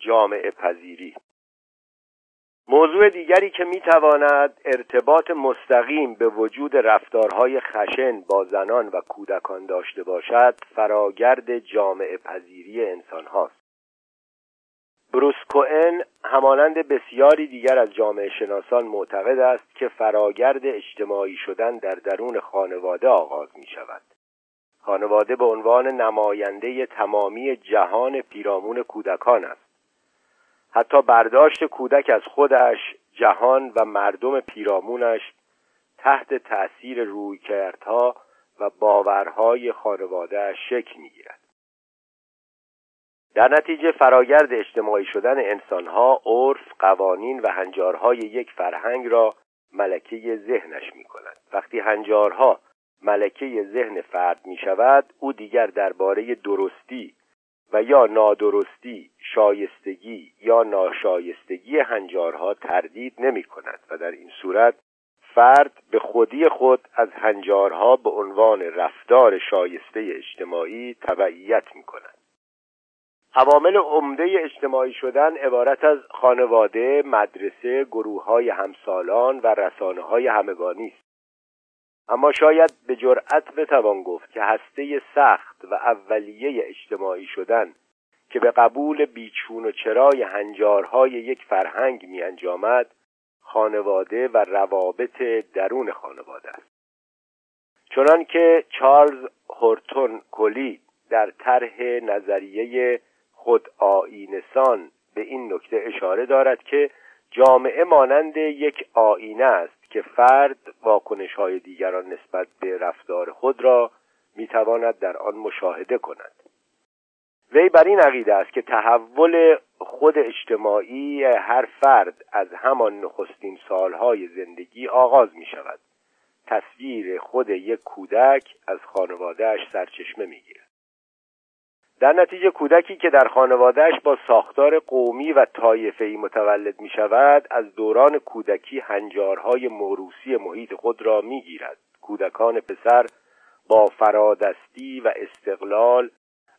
جامعه پذیری. موضوع دیگری که می‌تواند ارتباط مستقیم به وجود رفتارهای خشن با زنان و کودکان داشته باشد فراگرد جامعه پذیری انسان هاست بروس کوئن همانند بسیاری دیگر از جامعه شناسان معتقد است که فراگرد اجتماعی شدن در درون خانواده آغاز می شود خانواده به عنوان نماینده تمامی جهان پیرامون کودکان است. حتی برداشت کودک از خودش جهان و مردم پیرامونش تحت تأثیر رویکردها و باورهای خانواده شکل می‌گیرد. در نتیجه فراگرد اجتماعی شدن انسانها عرف قوانین و هنجارهای یک فرهنگ را ملکه ذهنش می کند وقتی هنجارها ملکه ذهن فرد می شود او دیگر درباره درستی و یا نادرستی شایستگی یا ناشایستگی هنجارها تردید نمی کند و در این صورت فرد به خودی خود از هنجارها به عنوان رفتار شایسته اجتماعی تبعیت می کند عوامل عمده اجتماعی شدن عبارت از خانواده، مدرسه، گروه های همسالان و رسانه های همگانی است. اما شاید به جرأت بتوان گفت که هسته سخت و اولیه اجتماعی شدن که به قبول بیچون و چرای هنجارهای یک فرهنگ می انجامد خانواده و روابط درون خانواده است. چنان که چارلز هورتون کلی در طرح نظریه خود آینسان به این نکته اشاره دارد که جامعه مانند یک آینه است که فرد واکنش های دیگران نسبت به رفتار خود را می‌تواند در آن مشاهده کند. وی بر این عقیده است که تحول خود اجتماعی هر فرد از همان نخستین سالهای زندگی آغاز می شود تصویر خود یک کودک از خانوادهش سرچشمه می گیرد در نتیجه کودکی که در خانوادهش با ساختار قومی و طایفه‌ای متولد می شود از دوران کودکی هنجارهای موروسی محیط خود را می گیرد کودکان پسر با فرادستی و استقلال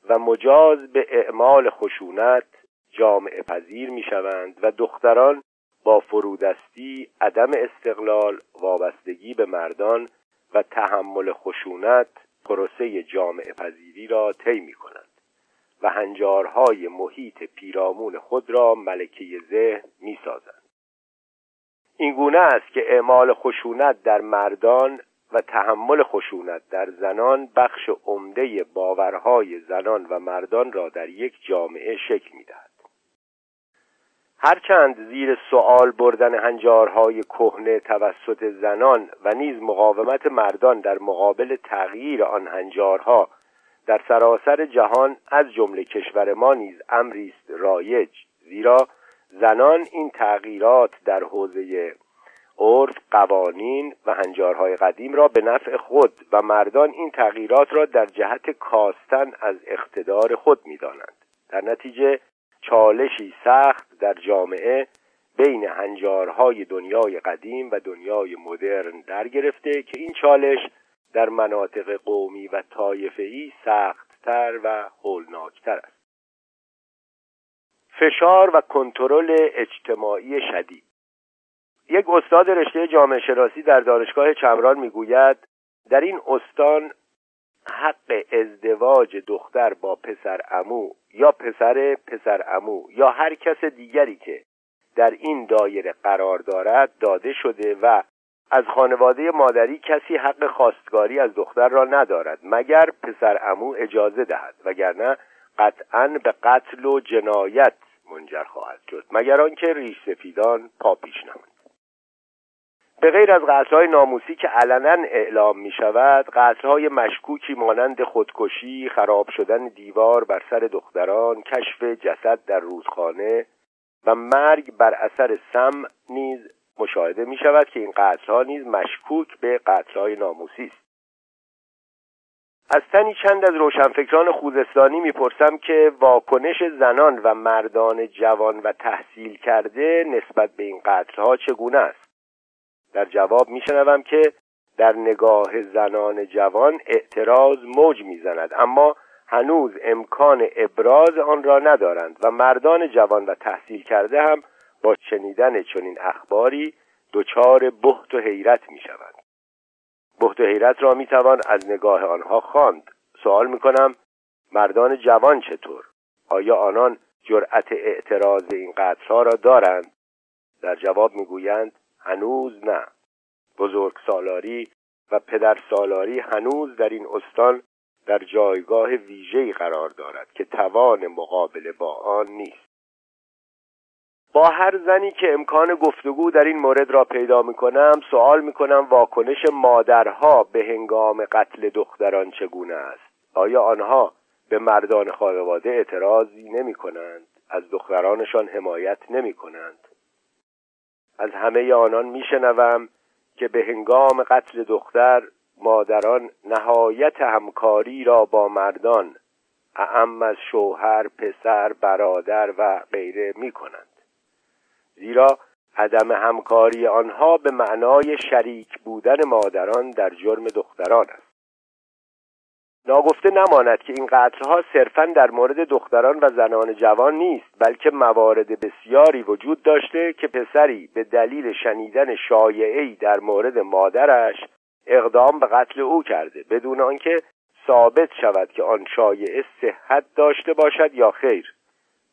و مجاز به اعمال خشونت جامعه پذیر می شوند و دختران با فرودستی عدم استقلال وابستگی به مردان و تحمل خشونت پروسه جامعه پذیری را طی می کنند و هنجارهای محیط پیرامون خود را ملکه ذهن می سازند. این گونه است که اعمال خشونت در مردان و تحمل خشونت در زنان بخش عمده باورهای زنان و مردان را در یک جامعه شکل می‌دهد هرچند زیر سوال بردن هنجارهای کهنه توسط زنان و نیز مقاومت مردان در مقابل تغییر آن هنجارها در سراسر جهان از جمله کشور ما نیز امری است رایج زیرا زنان این تغییرات در حوزه عرف قوانین و هنجارهای قدیم را به نفع خود و مردان این تغییرات را در جهت کاستن از اقتدار خود می‌دانند. در نتیجه چالشی سخت در جامعه بین هنجارهای دنیای قدیم و دنیای مدرن در گرفته که این چالش در مناطق قومی و طایفه‌ای سختتر و هولناکتر است. فشار و کنترل اجتماعی شدید. یک استاد رشته جامعه شناسی در دانشگاه چمران می‌گوید در این استان حق ازدواج دختر با پسر امو یا پسر پسر امو یا هر کس دیگری که در این دایره قرار دارد داده شده و از خانواده مادری کسی حق خواستگاری از دختر را ندارد مگر پسر امو اجازه دهد وگرنه قطعا به قتل و جنایت منجر خواهد شد مگر آنکه ریش سفیدان پا پیش نماند. به غیر از قتلهای ناموسی که علنا اعلام می شود قتلهای مشکوکی مانند خودکشی خراب شدن دیوار بر سر دختران کشف جسد در رودخانه و مرگ بر اثر سم نیز مشاهده می شود که این قتلها نیز مشکوک به قتلهای ناموسی است. از تنی چند از روشنفکران خوزستانی می‌پرسم که واکنش زنان و مردان جوان و تحصیل کرده نسبت به این قتلها چگونه است؟ در جواب میشنوم که در نگاه زنان جوان اعتراض موج می‌زند اما هنوز امکان ابراز آن را ندارند و مردان جوان و تحصیل کرده هم با شنیدن چنین اخباری دچار بهت و حیرت می شوند بهت و حیرت را می توان از نگاه آنها خواند. سوال می کنم مردان جوان چطور؟ آیا آنان جرأت اعتراض این قتلها را دارند؟ در جواب می‌گویند هنوز نه. بزرگ سالاری و پدر سالاری هنوز در این استان در جایگاه ویژه‌ای قرار دارد که توان مقابله با آن نیست. با هر زنی که امکان گفتگو در این مورد را پیدا می کنم سوال می کنم واکنش مادرها به هنگام قتل دختران چگونه است؟ آیا آنها به مردان خانواده اعتراضی نمی کنند از دخترانشان حمایت نمی کنند از همه آنان می شنوم که به هنگام قتل دختر مادران نهایت همکاری را با مردان اعم از شوهر، پسر، برادر و غیره می کنند زیرا عدم همکاری آنها به معنای شریک بودن مادران در جرم دختران است. ناگفته نماند که این قتلها صرفا در مورد دختران و زنان جوان نیست بلکه موارد بسیاری وجود داشته که پسری به دلیل شنیدن شایعی در مورد مادرش اقدام به قتل او کرده بدون آنکه ثابت شود که آن شایعه صحت داشته باشد یا خیر.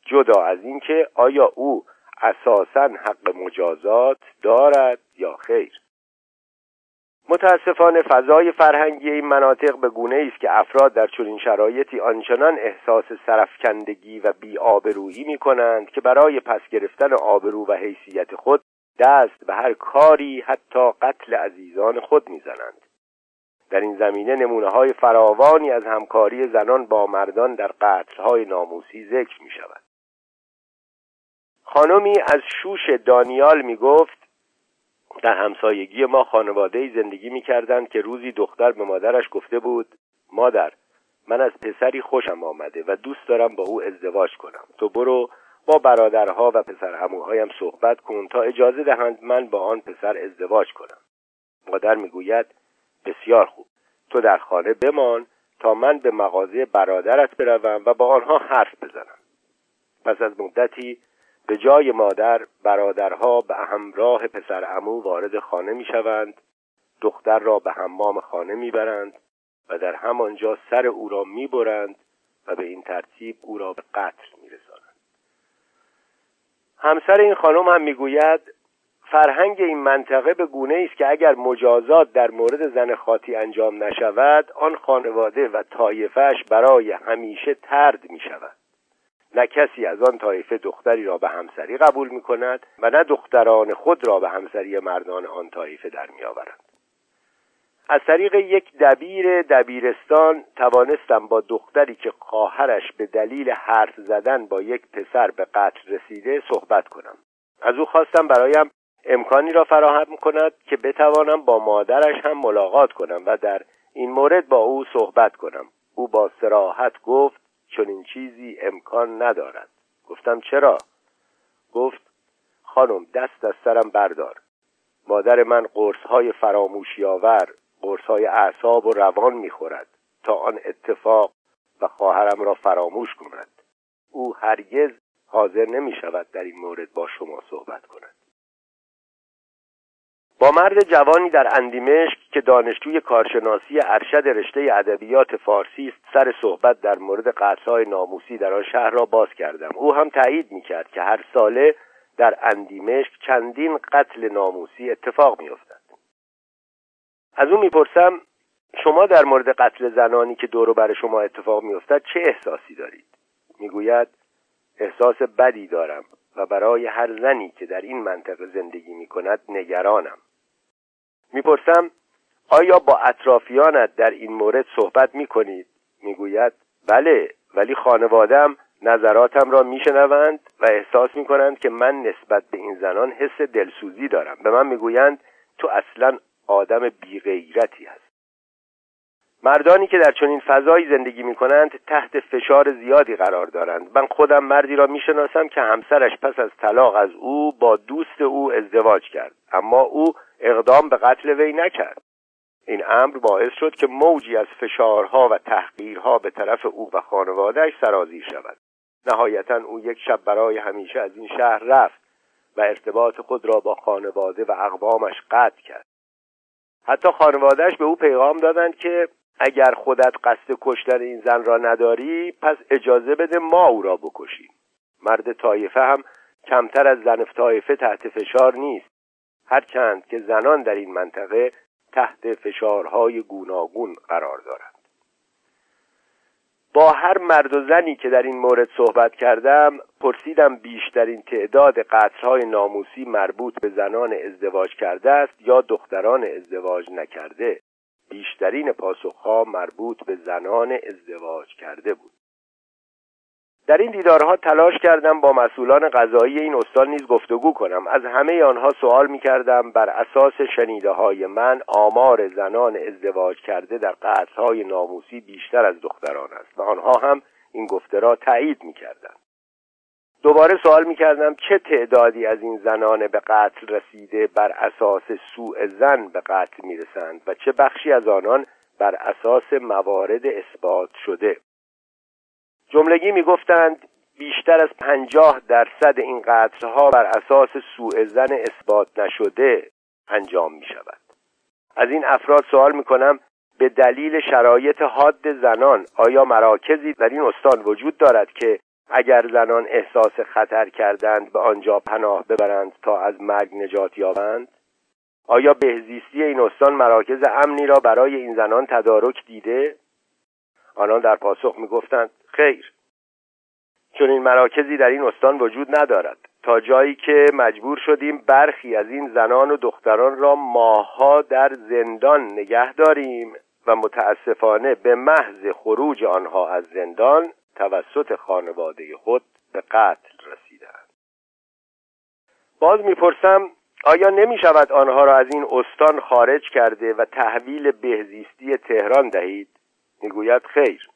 جدا از اینکه آیا او اساسا حق مجازات دارد یا خیر. متاسفانه فضای فرهنگی این مناطق به گونه است که افراد در چنین شرایطی آنچنان احساس سرفکندگی و بیآبرویی می کنند که برای پس گرفتن آبرو و حیثیت خود دست به هر کاری حتی قتل عزیزان خود می‌زنند. در این زمینه نمونه های فراوانی از همکاری زنان با مردان در قتل های ناموسی ذکر می شود خانمی از شوش دانیال می گفت در همسایگی ما خانواده زندگی می کردند که روزی دختر به مادرش گفته بود مادر من از پسری خوشم آمده و دوست دارم با او ازدواج کنم. تو برو با برادرها و پسر هموهایم صحبت کن تا اجازه دهند من با آن پسر ازدواج کنم. مادر می‌گوید بسیار خوب. تو در خانه بمان تا من به مغازه برادرت بروم و با آنها حرف بزنم. پس از مدتی به جای مادر برادرها به همراه پسر امو وارد خانه می شوند دختر را به حمام خانه می برند و در همانجا سر او را می برند و به این ترتیب او را به قتل می رسانند. همسر این خانم هم می‌گوید فرهنگ این منطقه به گونه است که اگر مجازات در مورد زن خاطی انجام نشود آن خانواده و طایفهش برای همیشه ترد می شود نه کسی از آن طایفه دختری را به همسری قبول می کند و نه دختران خود را به همسری مردان آن طایفه در می آورند. از طریق یک دبیر دبیرستان توانستم با دختری که خواهرش به دلیل حرف زدن با یک پسر به قتل رسیده صحبت کنم از او خواستم برایم امکانی را فراهم کند که بتوانم با مادرش هم ملاقات کنم و در این مورد با او صحبت کنم او با سراحت گفت چنین چیزی امکان ندارد. گفتم چرا؟ گفت خانم دست از سرم بردار. مادر من قرص های فراموشی آور قرص های اعصاب و روان می‌خورد. تا آن اتفاق و خواهرم را فراموش کند. او هرگز حاضر نمی شود در این مورد با شما صحبت کند. با مرد جوانی در اندیمشک که دانشجوی کارشناسی ارشد رشته ادبیات فارسی است سر صحبت در مورد قتل‌های ناموسی در آن شهر را باز کردم. او هم تایید می‌کرد که هر ساله در اندیمشک چندین قتل ناموسی اتفاق میافتد. از او می‌پرسم شما در مورد قتل زنانی که دور بر شما اتفاق میافتد چه احساسی دارید؟ می‌گوید احساس بدی دارم و برای هر زنی که در این منطقه زندگی می کند نگرانم. می‌پرسم آیا با اطرافیانت در این مورد صحبت می کنید؟ می‌گوید بله ولی خانوادم نظراتم را میشنوند و احساس می کنند که من نسبت به این زنان حس دلسوزی دارم به من می‌گویند تو اصلا آدم بیغیرتی هست مردانی که در چنین فضایی زندگی می کنند تحت فشار زیادی قرار دارند. من خودم مردی را می شناسم که همسرش پس از طلاق از او با دوست او ازدواج کرد. اما او اقدام به قتل وی نکرد. این امر باعث شد که موجی از فشارها و تحقیرها به طرف او و خانوادهش سرازیر شود. نهایتا او یک شب برای همیشه از این شهر رفت و ارتباط خود را با خانواده و اقوامش قطع کرد. حتی خانوادهش به او پیغام دادند که اگر خودت قصد کشتن این زن را نداری پس اجازه بده ما او را بکشیم. مرد طایفه هم کمتر از زن طایفه تحت فشار نیست. هرچند که زنان در این منطقه تحت فشارهای گوناگون قرار دارند. با هر مرد و زنی که در این مورد صحبت کردم پرسیدم بیشترین تعداد قتلهای ناموسی مربوط به زنان ازدواج کرده است یا دختران ازدواج نکرده. بیشترین پاسخها مربوط به زنان ازدواج کرده بود در این دیدارها تلاش کردم با مسئولان قضایی این استان نیز گفتگو کنم از همه آنها سوال می کردم بر اساس شنیده های من آمار زنان ازدواج کرده در قتلهای ناموسی بیشتر از دختران است و آنها هم این گفته را تایید می کردن. دوباره سوال می کردم چه تعدادی از این زنان به قتل رسیده بر اساس سوء زن به قتل می رسند و چه بخشی از آنان بر اساس موارد اثبات شده؟ جملگی می‌گفتند بیشتر از پنجاه درصد این قتلها بر اساس سوء زن اثبات نشده انجام می شود از این افراد سوال می کنم به دلیل شرایط حاد زنان آیا مراکزی در این استان وجود دارد که اگر زنان احساس خطر کردند به آنجا پناه ببرند تا از مرگ نجات یابند؟ آیا بهزیستی این استان مراکز امنی را برای این زنان تدارک دیده؟ آنان در پاسخ می‌گفتند خیر. چون این مراکزی در این استان وجود ندارد. تا جایی که مجبور شدیم برخی از این زنان و دختران را ماهها در زندان نگه داریم و متاسفانه به محض خروج آنها از زندان توسط خانواده خود به قتل رسیدند. باز می‌پرسم آیا نمی شود آنها را از این استان خارج کرده و تحویل بهزیستی تهران دهید؟ می‌گوید خیر.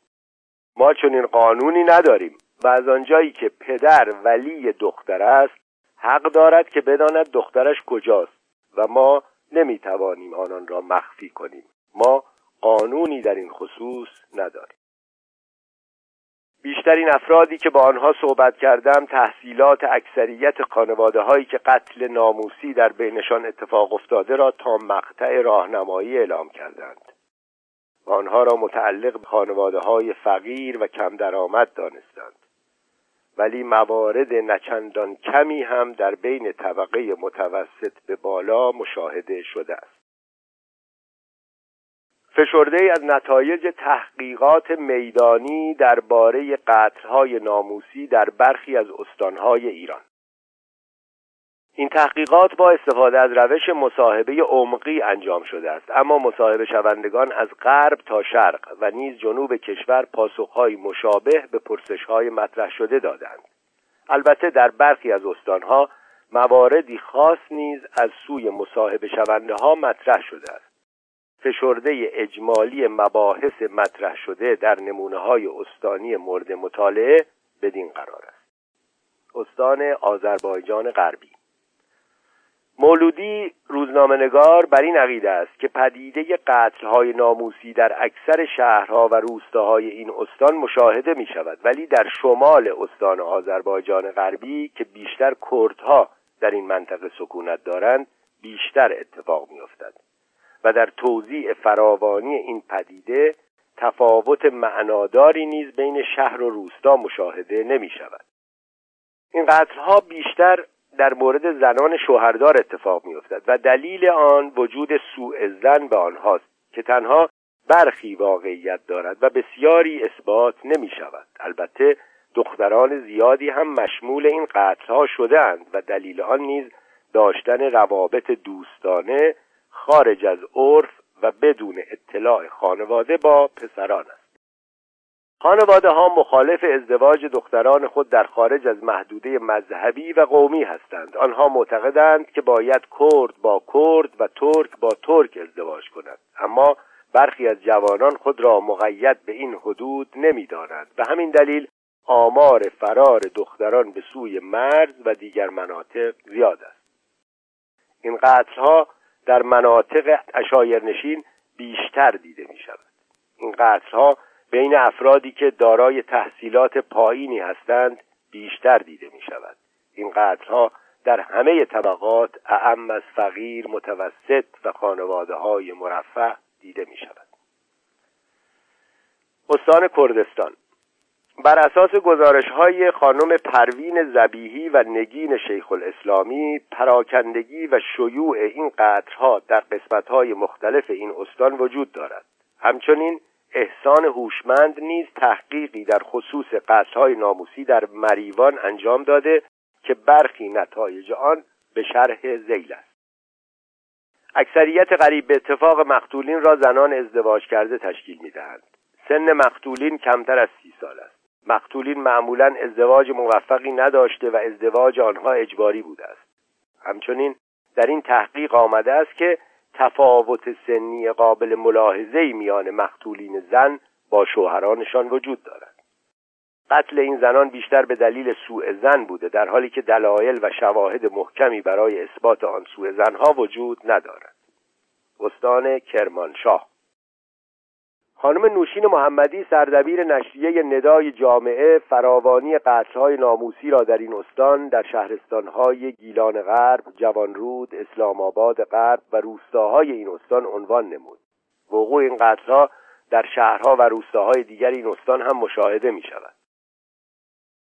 ما چنین قانونی نداریم و از آنجایی که پدر ولی دختر است حق دارد که بداند دخترش کجاست و ما نمی‌توانیم آنان را مخفی کنیم. ما قانونی در این خصوص نداریم. بیشترین افرادی که با آنها صحبت کردم تحصیلات اکثریت خانواده هایی که قتل ناموسی در بینشان اتفاق افتاده را تا مقطع راهنمایی اعلام کردند. و آنها را متعلق به خانواده های فقیر و کم درآمد دانستند. ولی موارد نچندان کمی هم در بین طبقه متوسط به بالا مشاهده شده است. فشرده از نتایج تحقیقات میدانی درباره قتلهای ناموسی در برخی از استانهای ایران. این تحقیقات با استفاده از روش مصاحبه عمقی انجام شده است اما مصاحبه شوندگان از غرب تا شرق و نیز جنوب کشور پاسخهای مشابه به پرسشهای مطرح شده دادند البته در برخی از استانها مواردی خاص نیز از سوی مصاحبه شونده ها مطرح شده است. فشرده اجمالی مباحث مطرح شده در نمونه های استانی مورد مطالعه بدین قرار است. استان آذربایجان غربی. مولودی روزنامهنگار بر این عقیده است که پدیده قتلهای ناموسی در اکثر شهرها و روستاهای این استان مشاهده می شود ولی در شمال استان آذربایجان غربی که بیشتر کردها در این منطقه سکونت دارند بیشتر اتفاق می افتد و در توضیع فراوانی این پدیده تفاوت معناداری نیز بین شهر و روستا مشاهده نمی شود این قتلها بیشتر در مورد زنان شوهردار اتفاق میافتد و دلیل آن وجود سوء زن به آنهاست که تنها برخی واقعیت دارد و بسیاری اثبات نمی شود البته دختران زیادی هم مشمول این قتلها شدهاند و دلیل آن نیز داشتن روابط دوستانه خارج از عرف و بدون اطلاع خانواده با پسران است. خانواده ها مخالف ازدواج دختران خود در خارج از محدوده مذهبی و قومی هستند. آنها معتقدند که باید کرد با کرد و ترک با ترک ازدواج کنند. اما برخی از جوانان خود را مقید به این حدود نمی‌دانند. به همین دلیل آمار فرار دختران به سوی مرز و دیگر مناطق زیاد است. این قتلها در مناطق اشایرنشین بیشتر دیده می شود این قتلها بین افرادی که دارای تحصیلات پایینی هستند بیشتر دیده می شود این قتلها در همه طبقات اعم از فقیر متوسط و خانواده های مرفه دیده می شود استان کردستان. بر اساس گزارش های خانم پروین زبیهی و نگین شیخ الاسلامی پراکندگی و شیوع این قطرها در قسمت های مختلف این استان وجود دارد. همچنین احسان هوشمند نیز تحقیقی در خصوص قتلهای ناموسی در مریوان انجام داده که برخی نتایج آن به شرح زیل است. اکثریت قریب به اتفاق مقتولین را زنان ازدواج کرده تشکیل می‌دهند. سن مقتولین کمتر از سی سال است. مقتولین معمولا ازدواج موفقی نداشته و ازدواج آنها اجباری بوده است. همچنین در این تحقیق آمده است که تفاوت سنی قابل ملاحظه میان مقتولین زن با شوهرانشان وجود دارد. قتل این زنان بیشتر به دلیل سوء زن بوده در حالی که دلایل و شواهد محکمی برای اثبات آن سوء زنها وجود ندارد. استان کرمانشاه خانم نوشین محمدی سردبیر نشریه ندای جامعه فراوانی قتلهای ناموسی را در این استان در شهرستانهای گیلان غرب، جوانرود، اسلام آباد غرب و روستاهای این استان عنوان نمود. وقوع این قتلها در شهرها و روستاهای دیگر این استان هم مشاهده می شود.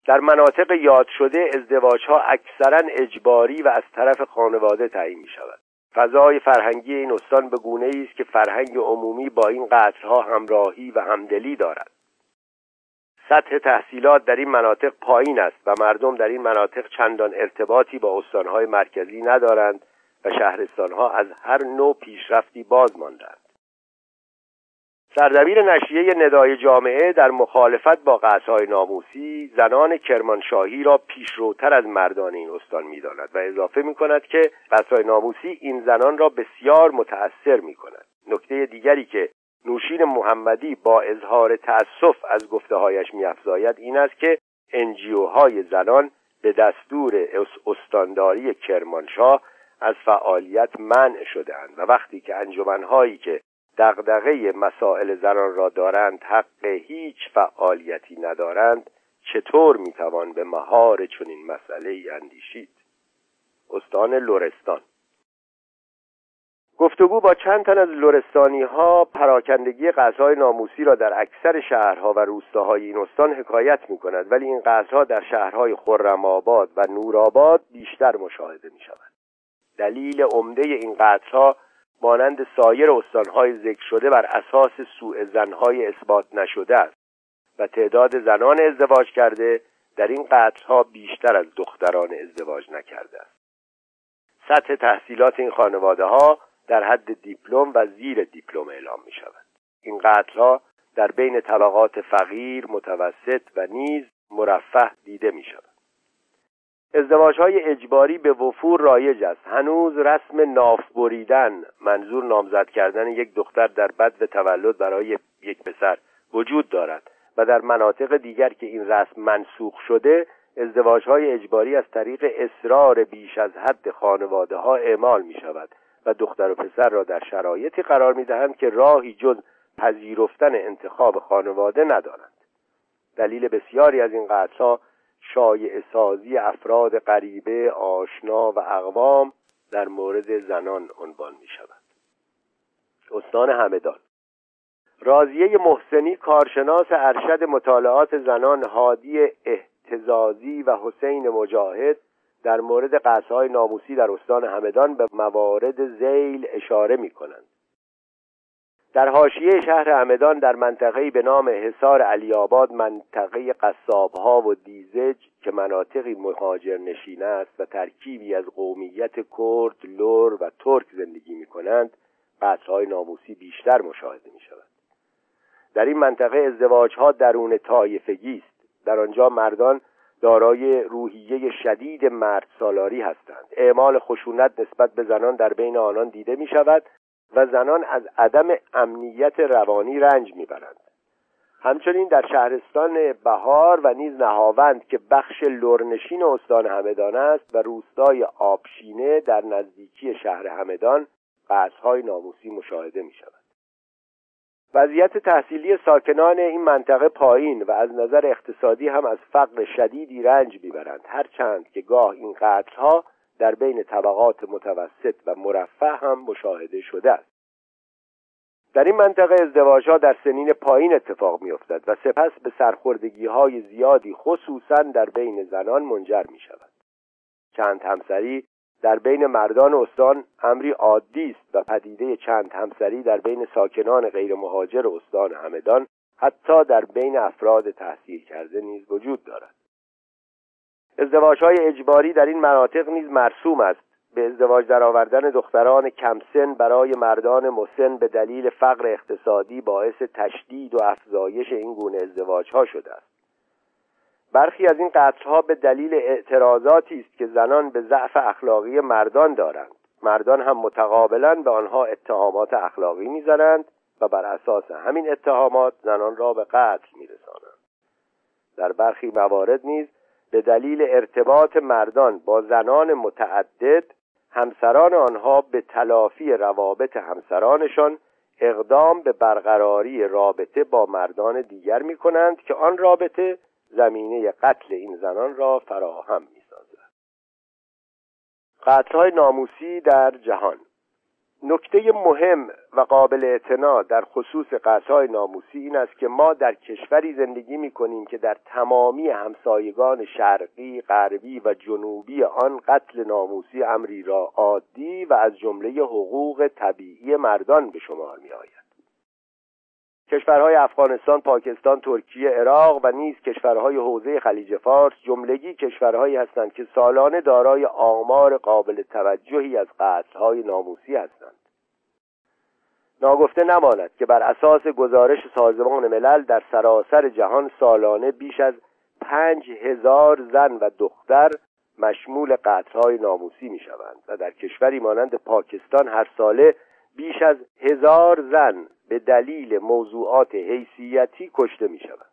در مناطق یاد شده ازدواجها اکثرا اجباری و از طرف خانواده تعیین می شود. فضای فرهنگی این استان به گونه است که فرهنگ عمومی با این قطرها همراهی و همدلی دارد. سطح تحصیلات در این مناطق پایین است و مردم در این مناطق چندان ارتباطی با استانهای مرکزی ندارند و شهرستانها از هر نوع پیشرفتی باز ماندند سردبیر نشریه ندای جامعه در مخالفت با قصهای ناموسی زنان کرمانشاهی را پیشروتر از مردان این استان می‌داند و اضافه می کند که قصهای ناموسی این زنان را بسیار متأثر می کند نکته دیگری که نوشین محمدی با اظهار تأسف از گفته هایش میافزاید این است که انجیوهای زنان به دستور استانداری کرمانشاه از فعالیت منع شدهاند و وقتی که انجمنهایی که دغدغه مسائل زنان را دارند حق هیچ فعالیتی ندارند چطور می‌توان به مهار چنین مسئله ای اندیشید؟ استان لورستان گفتگو با چند تن از لورستانی ها پراکندگی غذای ناموسی را در اکثر شهرها و روستاهای این استان حکایت می کند ولی این غذها در شهرهای خرم آباد و نورآباد بیشتر مشاهده می شود دلیل عمده این قطرها مانند سایر استانهای ذکر شده بر اساس سوء زنهای اثبات نشده است و تعداد زنان ازدواج کرده در این قطرها بیشتر از دختران ازدواج نکرده است. سطح تحصیلات این خانواده ها در حد دیپلم و زیر دیپلم اعلام می شود این قطرها در بین طبقات فقیر، متوسط و نیز مرفه دیده می شود ازدواج های اجباری به وفور رایج است. هنوز رسم ناف بریدن منظور نامزد کردن یک دختر در بد تولد برای یک پسر وجود دارد و در مناطق دیگر که این رسم منسوخ شده ازدواج های اجباری از طریق اصرار بیش از حد خانواده ها اعمال می شود و دختر و پسر را در شرایطی قرار می دهند که راهی جز پذیرفتن انتخاب خانواده ندارند. دلیل بسیاری از این قطعها شایع سازی افراد غریبه آشنا و اقوام در مورد زنان عنوان می شود استان همدان. رازیه محسنی کارشناس ارشد مطالعات زنان هادی احتزازی و حسین مجاهد در مورد قصهای ناموسی در استان همدان به موارد زیل اشاره می کنند در حاشیه شهر همدان در منطقه‌ای به نام حصار علی آباد منطقه قصابها و دیزج که مناطقی مهاجر نشین است و ترکیبی از قومیت کرد، لور و ترک زندگی می کنند قصرهای ناموسی بیشتر مشاهده می شود در این منطقه ازدواج ها درون طایفگی است. در آنجا مردان دارای روحیه شدید مرد سالاری هستند. اعمال خشونت نسبت به زنان در بین آنان دیده می شود و زنان از عدم امنیت روانی رنج می‌برند. همچنین در شهرستان بهار و نیز نهاوند که بخش لرنشین استان همدان است و روستای آبشینه در نزدیکی شهر همدان قصهای ناموسی مشاهده می شود وضعیت تحصیلی ساکنان این منطقه پایین و از نظر اقتصادی هم از فقر شدیدی رنج می‌برند. هرچند که گاه این قتلها در بین طبقات متوسط و مرفه هم مشاهده شده است. در این منطقه ازدواج ها در سنین پایین اتفاق می افتد و سپس به سرخوردگی های زیادی خصوصا در بین زنان منجر می شود چند همسری در بین مردان استان امری عادی است و پدیده چند همسری در بین ساکنان غیر مهاجر استان همدان حتی در بین افراد تحصیل کرده نیز وجود دارد. ازدواج های اجباری در این مناطق نیز مرسوم است. به ازدواج درآوردن دختران کمسن برای مردان مسن به دلیل فقر اقتصادی باعث تشدید و افزایش این گونه ازدواج ها شده است. برخی از این قطرها به دلیل اعتراضاتی است که زنان به ضعف اخلاقی مردان دارند. مردان هم متقابلا به آنها اتهامات اخلاقی می‌زنند و بر اساس همین اتهامات زنان را به قتل میرسانند. در برخی موارد نیز به دلیل ارتباط مردان با زنان متعدد همسران آنها به تلافی روابط همسرانشان اقدام به برقراری رابطه با مردان دیگر می کنند که آن رابطه زمینه قتل این زنان را فراهم می سازد قتلهای ناموسی در جهان نکته مهم و قابل اعتنا در خصوص قطعهای ناموسی این است که ما در کشوری زندگی می کنیم که در تمامی همسایگان شرقی، غربی و جنوبی آن قتل ناموسی امری را عادی و از جمله حقوق طبیعی مردان به شمار می آید. کشورهای افغانستان، پاکستان، ترکیه، عراق و نیز کشورهای حوزه خلیج فارس جملگی کشورهایی هستند که سالانه دارای آمار قابل توجهی از قتلهای ناموسی هستند. ناگفته نماند که بر اساس گزارش سازمان ملل در سراسر جهان سالانه بیش از پنج هزار زن و دختر مشمول قتلهای ناموسی می شوند و در کشوری مانند پاکستان هر ساله بیش از هزار زن به دلیل موضوعات حیثیتی کشته می شود.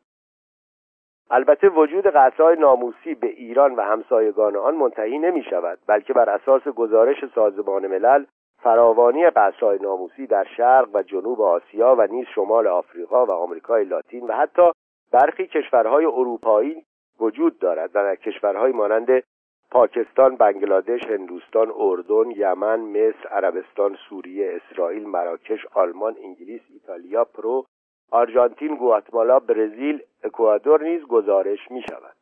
البته وجود قطعای ناموسی به ایران و همسایگان آن منتهی نمی شود بلکه بر اساس گزارش سازمان ملل فراوانی قطعای ناموسی در شرق و جنوب آسیا و نیز شمال آفریقا و آمریکای لاتین و حتی برخی کشورهای اروپایی وجود دارد و در کشورهای مانند پاکستان، بنگلادش، هندوستان، اردن، یمن، مصر، عربستان، سوریه، اسرائیل، مراکش، آلمان، انگلیس، ایتالیا، پرو، آرژانتین، گواتمالا، برزیل، اکوادور نیز گزارش می شود.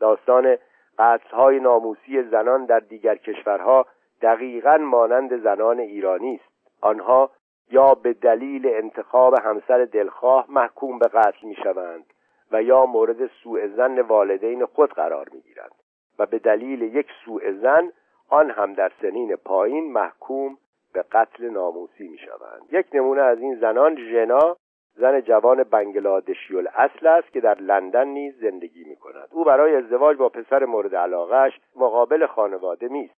داستان قتلهای ناموسی زنان در دیگر کشورها دقیقا مانند زنان ایرانی است. آنها یا به دلیل انتخاب همسر دلخواه محکوم به قتل می شوند و یا مورد سوء زن والدین خود قرار می گیرند. و به دلیل یک سوء زن آن هم در سنین پایین محکوم به قتل ناموسی می شوند یک نمونه از این زنان ژنا زن جوان بنگلادشی اصل است که در لندن نیز زندگی می کند او برای ازدواج با پسر مورد علاقهش مقابل خانواده میست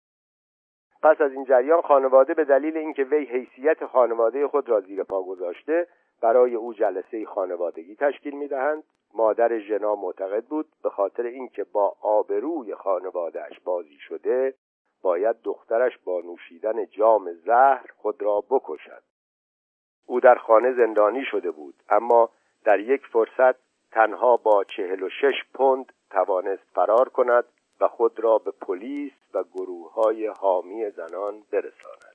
پس از این جریان خانواده به دلیل اینکه وی حیثیت خانواده خود را زیر پا گذاشته برای او جلسه خانوادگی تشکیل می‌دهند. مادر ژنا معتقد بود به خاطر اینکه با آبروی خانوادهش بازی شده باید دخترش با نوشیدن جام زهر خود را بکشد. او در خانه زندانی شده بود اما در یک فرصت تنها با چهل و شش پوند توانست فرار کند و خود را به پلیس و گروه های حامی زنان برساند.